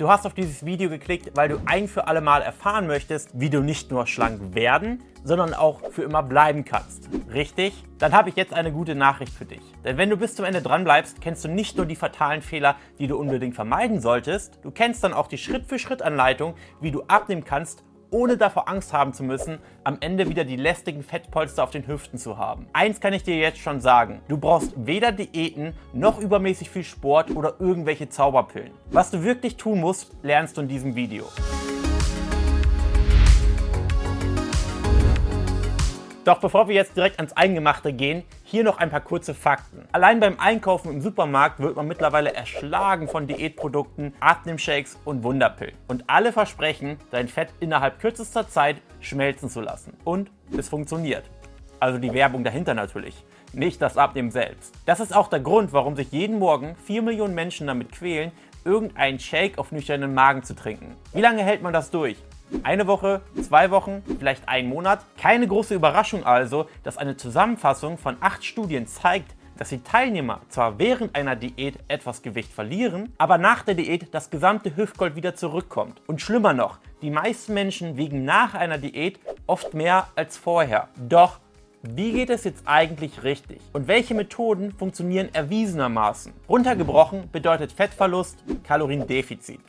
Du hast auf dieses Video geklickt, weil du ein für alle Mal erfahren möchtest, wie du nicht nur schlank werden, sondern auch für immer bleiben kannst. Richtig? Dann habe ich jetzt eine gute Nachricht für dich. Denn wenn du bis zum Ende dran bleibst, kennst du nicht nur die fatalen Fehler, die du unbedingt vermeiden solltest, du kennst dann auch die Schritt-für-Schritt-Anleitung, wie du abnehmen kannst ohne davor Angst haben zu müssen, am Ende wieder die lästigen Fettpolster auf den Hüften zu haben. Eins kann ich dir jetzt schon sagen, du brauchst weder Diäten noch übermäßig viel Sport oder irgendwelche Zauberpillen. Was du wirklich tun musst, lernst du in diesem Video. Doch bevor wir jetzt direkt ans Eingemachte gehen, hier noch ein paar kurze Fakten. Allein beim Einkaufen im Supermarkt wird man mittlerweile erschlagen von Diätprodukten, Abnehmshakes und Wunderpillen. Und alle versprechen, dein Fett innerhalb kürzester Zeit schmelzen zu lassen. Und es funktioniert. Also die Werbung dahinter natürlich nicht das Abnehmen selbst. Das ist auch der Grund, warum sich jeden Morgen 4 Millionen Menschen damit quälen, irgendeinen Shake auf nüchternen Magen zu trinken. Wie lange hält man das durch? Eine Woche, zwei Wochen, vielleicht ein Monat. Keine große Überraschung also, dass eine Zusammenfassung von acht Studien zeigt, dass die Teilnehmer zwar während einer Diät etwas Gewicht verlieren, aber nach der Diät das gesamte Hüftgold wieder zurückkommt. Und schlimmer noch, die meisten Menschen wiegen nach einer Diät oft mehr als vorher. Doch wie geht es jetzt eigentlich richtig? Und welche Methoden funktionieren erwiesenermaßen? Runtergebrochen bedeutet Fettverlust Kaloriendefizit.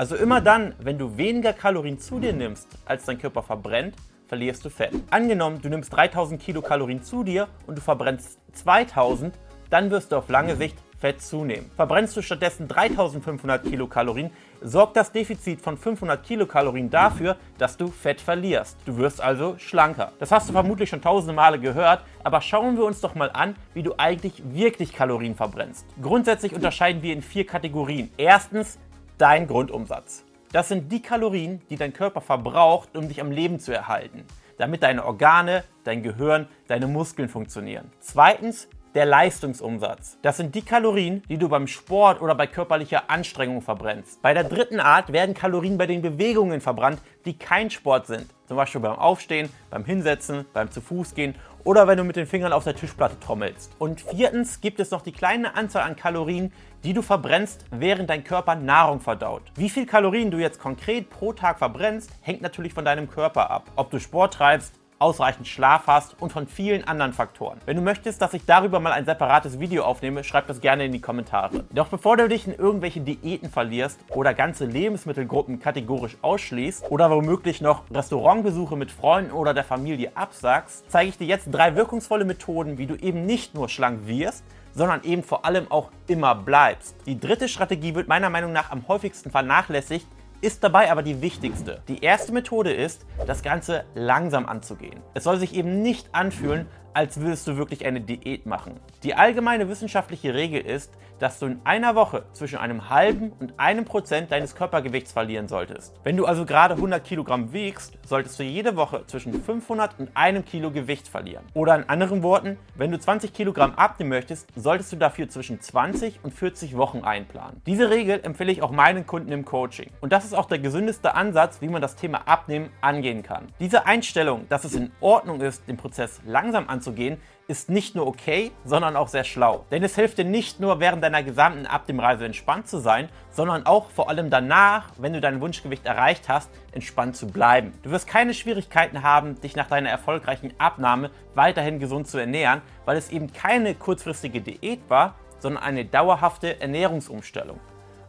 Also immer dann, wenn du weniger Kalorien zu dir nimmst, als dein Körper verbrennt, verlierst du Fett. Angenommen, du nimmst 3000 Kilokalorien zu dir und du verbrennst 2000, dann wirst du auf lange Sicht Fett zunehmen. Verbrennst du stattdessen 3500 Kilokalorien, sorgt das Defizit von 500 Kilokalorien dafür, dass du Fett verlierst. Du wirst also schlanker. Das hast du vermutlich schon tausende Male gehört, aber schauen wir uns doch mal an, wie du eigentlich wirklich Kalorien verbrennst. Grundsätzlich unterscheiden wir in vier Kategorien. Erstens dein Grundumsatz. Das sind die Kalorien, die dein Körper verbraucht, um dich am Leben zu erhalten, damit deine Organe, dein Gehirn, deine Muskeln funktionieren. Zweitens der Leistungsumsatz. Das sind die Kalorien, die du beim Sport oder bei körperlicher Anstrengung verbrennst. Bei der dritten Art werden Kalorien bei den Bewegungen verbrannt, die kein Sport sind. Zum Beispiel beim Aufstehen, beim Hinsetzen, beim zu Fuß gehen oder wenn du mit den Fingern auf der Tischplatte trommelst. Und viertens gibt es noch die kleine Anzahl an Kalorien, die du verbrennst, während dein Körper Nahrung verdaut. Wie viel Kalorien du jetzt konkret pro Tag verbrennst, hängt natürlich von deinem Körper ab. Ob du Sport treibst, ausreichend Schlaf hast und von vielen anderen Faktoren. Wenn du möchtest, dass ich darüber mal ein separates Video aufnehme, schreib das gerne in die Kommentare. Doch bevor du dich in irgendwelche Diäten verlierst oder ganze Lebensmittelgruppen kategorisch ausschließt oder womöglich noch Restaurantbesuche mit Freunden oder der Familie absagst, zeige ich dir jetzt drei wirkungsvolle Methoden, wie du eben nicht nur schlank wirst, sondern eben vor allem auch immer bleibst. Die dritte Strategie wird meiner Meinung nach am häufigsten vernachlässigt, ist dabei aber die wichtigste. Die erste Methode ist, das Ganze langsam anzugehen. Es soll sich eben nicht anfühlen, als würdest du wirklich eine Diät machen. Die allgemeine wissenschaftliche Regel ist, dass du in einer Woche zwischen einem halben und einem Prozent deines Körpergewichts verlieren solltest. Wenn du also gerade 100 Kilogramm wiegst, solltest du jede Woche zwischen 500 und einem Kilo Gewicht verlieren. Oder in anderen Worten, wenn du 20 Kilogramm abnehmen möchtest, solltest du dafür zwischen 20 und 40 Wochen einplanen. Diese Regel empfehle ich auch meinen Kunden im Coaching. Und das ist auch der gesündeste Ansatz, wie man das Thema Abnehmen angehen kann. Diese Einstellung, dass es in Ordnung ist, den Prozess langsam anzugehen, ist nicht nur okay, sondern auch sehr schlau. Denn es hilft dir nicht nur während deiner gesamten Abnehmreise entspannt zu sein, sondern auch vor allem danach, wenn du dein Wunschgewicht erreicht hast, entspannt zu bleiben. Du wirst keine Schwierigkeiten haben, dich nach deiner erfolgreichen Abnahme weiterhin gesund zu ernähren, weil es eben keine kurzfristige Diät war, sondern eine dauerhafte Ernährungsumstellung.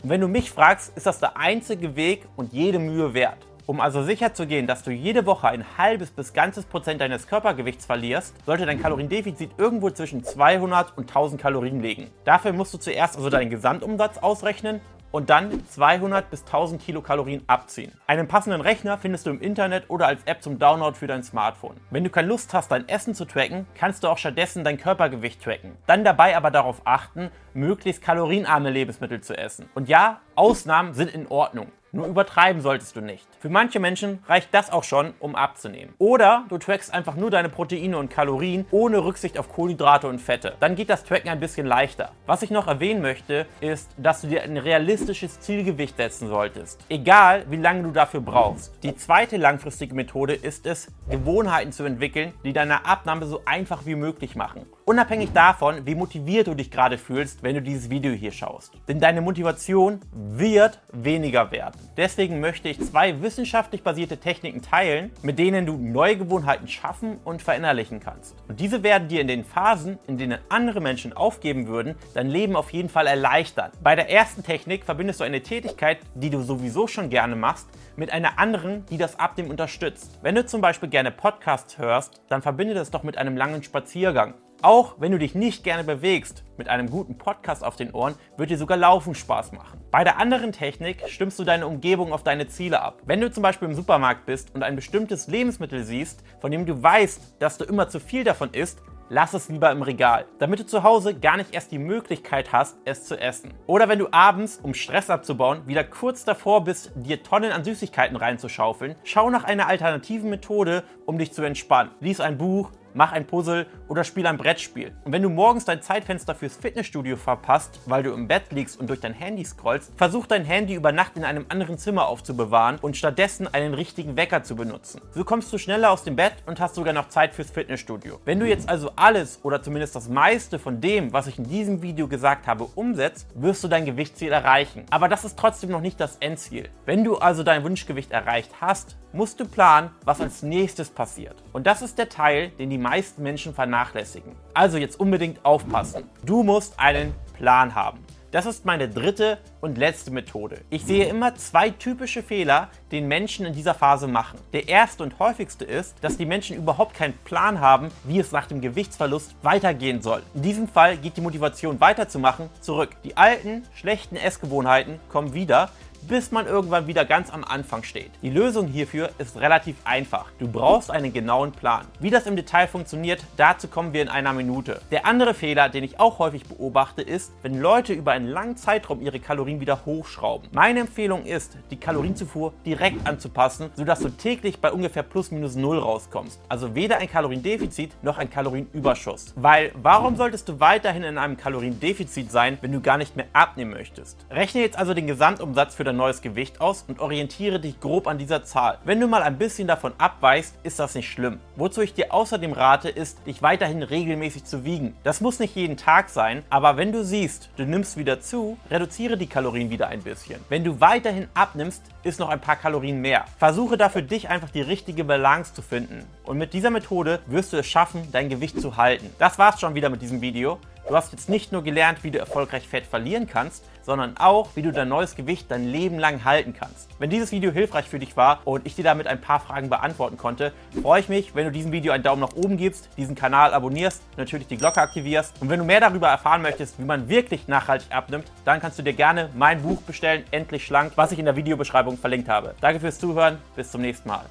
Und wenn du mich fragst, ist das der einzige Weg und jede Mühe wert. Um also sicher zu gehen, dass du jede Woche ein halbes bis ganzes Prozent deines Körpergewichts verlierst, sollte dein Kaloriendefizit irgendwo zwischen 200 und 1000 Kalorien liegen. Dafür musst du zuerst also deinen Gesamtumsatz ausrechnen und dann 200 bis 1000 Kilokalorien abziehen. Einen passenden Rechner findest du im Internet oder als App zum Download für dein Smartphone. Wenn du keine Lust hast, dein Essen zu tracken, kannst du auch stattdessen dein Körpergewicht tracken. Dann dabei aber darauf achten, möglichst kalorienarme Lebensmittel zu essen. Und ja, Ausnahmen sind in Ordnung. Nur übertreiben solltest du nicht. Für manche Menschen reicht das auch schon, um abzunehmen. Oder du trackst einfach nur deine Proteine und Kalorien ohne Rücksicht auf Kohlenhydrate und Fette. Dann geht das Tracken ein bisschen leichter. Was ich noch erwähnen möchte, ist, dass du dir ein realistisches Zielgewicht setzen solltest. Egal, wie lange du dafür brauchst. Die zweite langfristige Methode ist es, Gewohnheiten zu entwickeln, die deine Abnahme so einfach wie möglich machen. Unabhängig davon, wie motiviert du dich gerade fühlst, wenn du dieses Video hier schaust. Denn deine Motivation wird weniger werden. Deswegen möchte ich zwei wissenschaftlich basierte Techniken teilen, mit denen du neue Gewohnheiten schaffen und verinnerlichen kannst. Und diese werden dir in den Phasen, in denen andere Menschen aufgeben würden, dein Leben auf jeden Fall erleichtern. Bei der ersten Technik verbindest du eine Tätigkeit, die du sowieso schon gerne machst, mit einer anderen, die das Abnehmen unterstützt. Wenn du zum Beispiel gerne Podcasts hörst, dann verbinde das doch mit einem langen Spaziergang. Auch wenn du dich nicht gerne bewegst, mit einem guten Podcast auf den Ohren wird dir sogar Laufen Spaß machen. Bei der anderen Technik stimmst du deine Umgebung auf deine Ziele ab. Wenn du zum Beispiel im Supermarkt bist und ein bestimmtes Lebensmittel siehst, von dem du weißt, dass du immer zu viel davon isst, lass es lieber im Regal, damit du zu Hause gar nicht erst die Möglichkeit hast, es zu essen. Oder wenn du abends, um Stress abzubauen, wieder kurz davor bist, dir Tonnen an Süßigkeiten reinzuschaufeln, schau nach einer alternativen Methode, um dich zu entspannen. Lies ein Buch, mach ein Puzzle oder spiel ein Brettspiel. Und wenn du morgens dein Zeitfenster fürs Fitnessstudio verpasst, weil du im Bett liegst und durch dein Handy scrollst, versuch dein Handy über Nacht in einem anderen Zimmer aufzubewahren und stattdessen einen richtigen Wecker zu benutzen. So kommst du schneller aus dem Bett und hast sogar noch Zeit fürs Fitnessstudio. Wenn du jetzt also alles oder zumindest das meiste von dem, was ich in diesem Video gesagt habe, umsetzt, wirst du dein Gewichtsziel erreichen. Aber das ist trotzdem noch nicht das Endziel. Wenn du also dein Wunschgewicht erreicht hast, musst du planen, was als nächstes passiert. Und das ist der Teil, den die meisten Menschen vernachlässigen. Also jetzt unbedingt aufpassen. Du musst einen Plan haben. Das ist meine dritte und letzte Methode. Ich sehe immer zwei typische Fehler, den Menschen in dieser Phase machen. Der erste und häufigste ist, dass die Menschen überhaupt keinen Plan haben, wie es nach dem Gewichtsverlust weitergehen soll. In diesem Fall geht die Motivation weiterzumachen zurück. Die alten, schlechten Essgewohnheiten kommen wieder, bis man irgendwann wieder ganz am Anfang steht. Die Lösung hierfür ist relativ einfach. Du brauchst einen genauen Plan. Wie das im Detail funktioniert, dazu kommen wir in einer Minute. Der andere Fehler, den ich auch häufig beobachte, ist, wenn Leute über einen langen Zeitraum ihre Kalorien wieder hochschrauben. Meine Empfehlung ist, die Kalorienzufuhr direkt anzupassen, sodass du täglich bei ungefähr plus minus null rauskommst. Also weder ein Kaloriendefizit noch ein Kalorienüberschuss. Weil warum solltest du weiterhin in einem Kaloriendefizit sein, wenn du gar nicht mehr abnehmen möchtest? Rechne jetzt also den Gesamtumsatz für dein neues Gewicht aus und orientiere dich grob an dieser Zahl. Wenn du mal ein bisschen davon abweichst, ist das nicht schlimm. Wozu ich dir außerdem rate, ist, dich weiterhin regelmäßig zu wiegen. Das muss nicht jeden Tag sein, aber wenn du siehst, du nimmst wieder zu, reduziere die Kalorien wieder ein bisschen. Wenn du weiterhin abnimmst, ist noch ein paar Kalorien mehr. Versuche da für dich einfach die richtige Balance zu finden. Und mit dieser Methode wirst du es schaffen, dein Gewicht zu halten. Das war's schon wieder mit diesem Video. Du hast jetzt nicht nur gelernt, wie du erfolgreich Fett verlieren kannst, sondern auch, wie du dein neues Gewicht dein Leben lang halten kannst. Wenn dieses Video hilfreich für dich war und ich dir damit ein paar Fragen beantworten konnte, freue ich mich, wenn du diesem Video einen Daumen nach oben gibst, diesen Kanal abonnierst, natürlich die Glocke aktivierst. Und wenn du mehr darüber erfahren möchtest, wie man wirklich nachhaltig abnimmt, dann kannst du dir gerne mein Buch bestellen, Endlich Schlank, was ich in der Videobeschreibung verlinkt habe. Danke fürs Zuhören, bis zum nächsten Mal.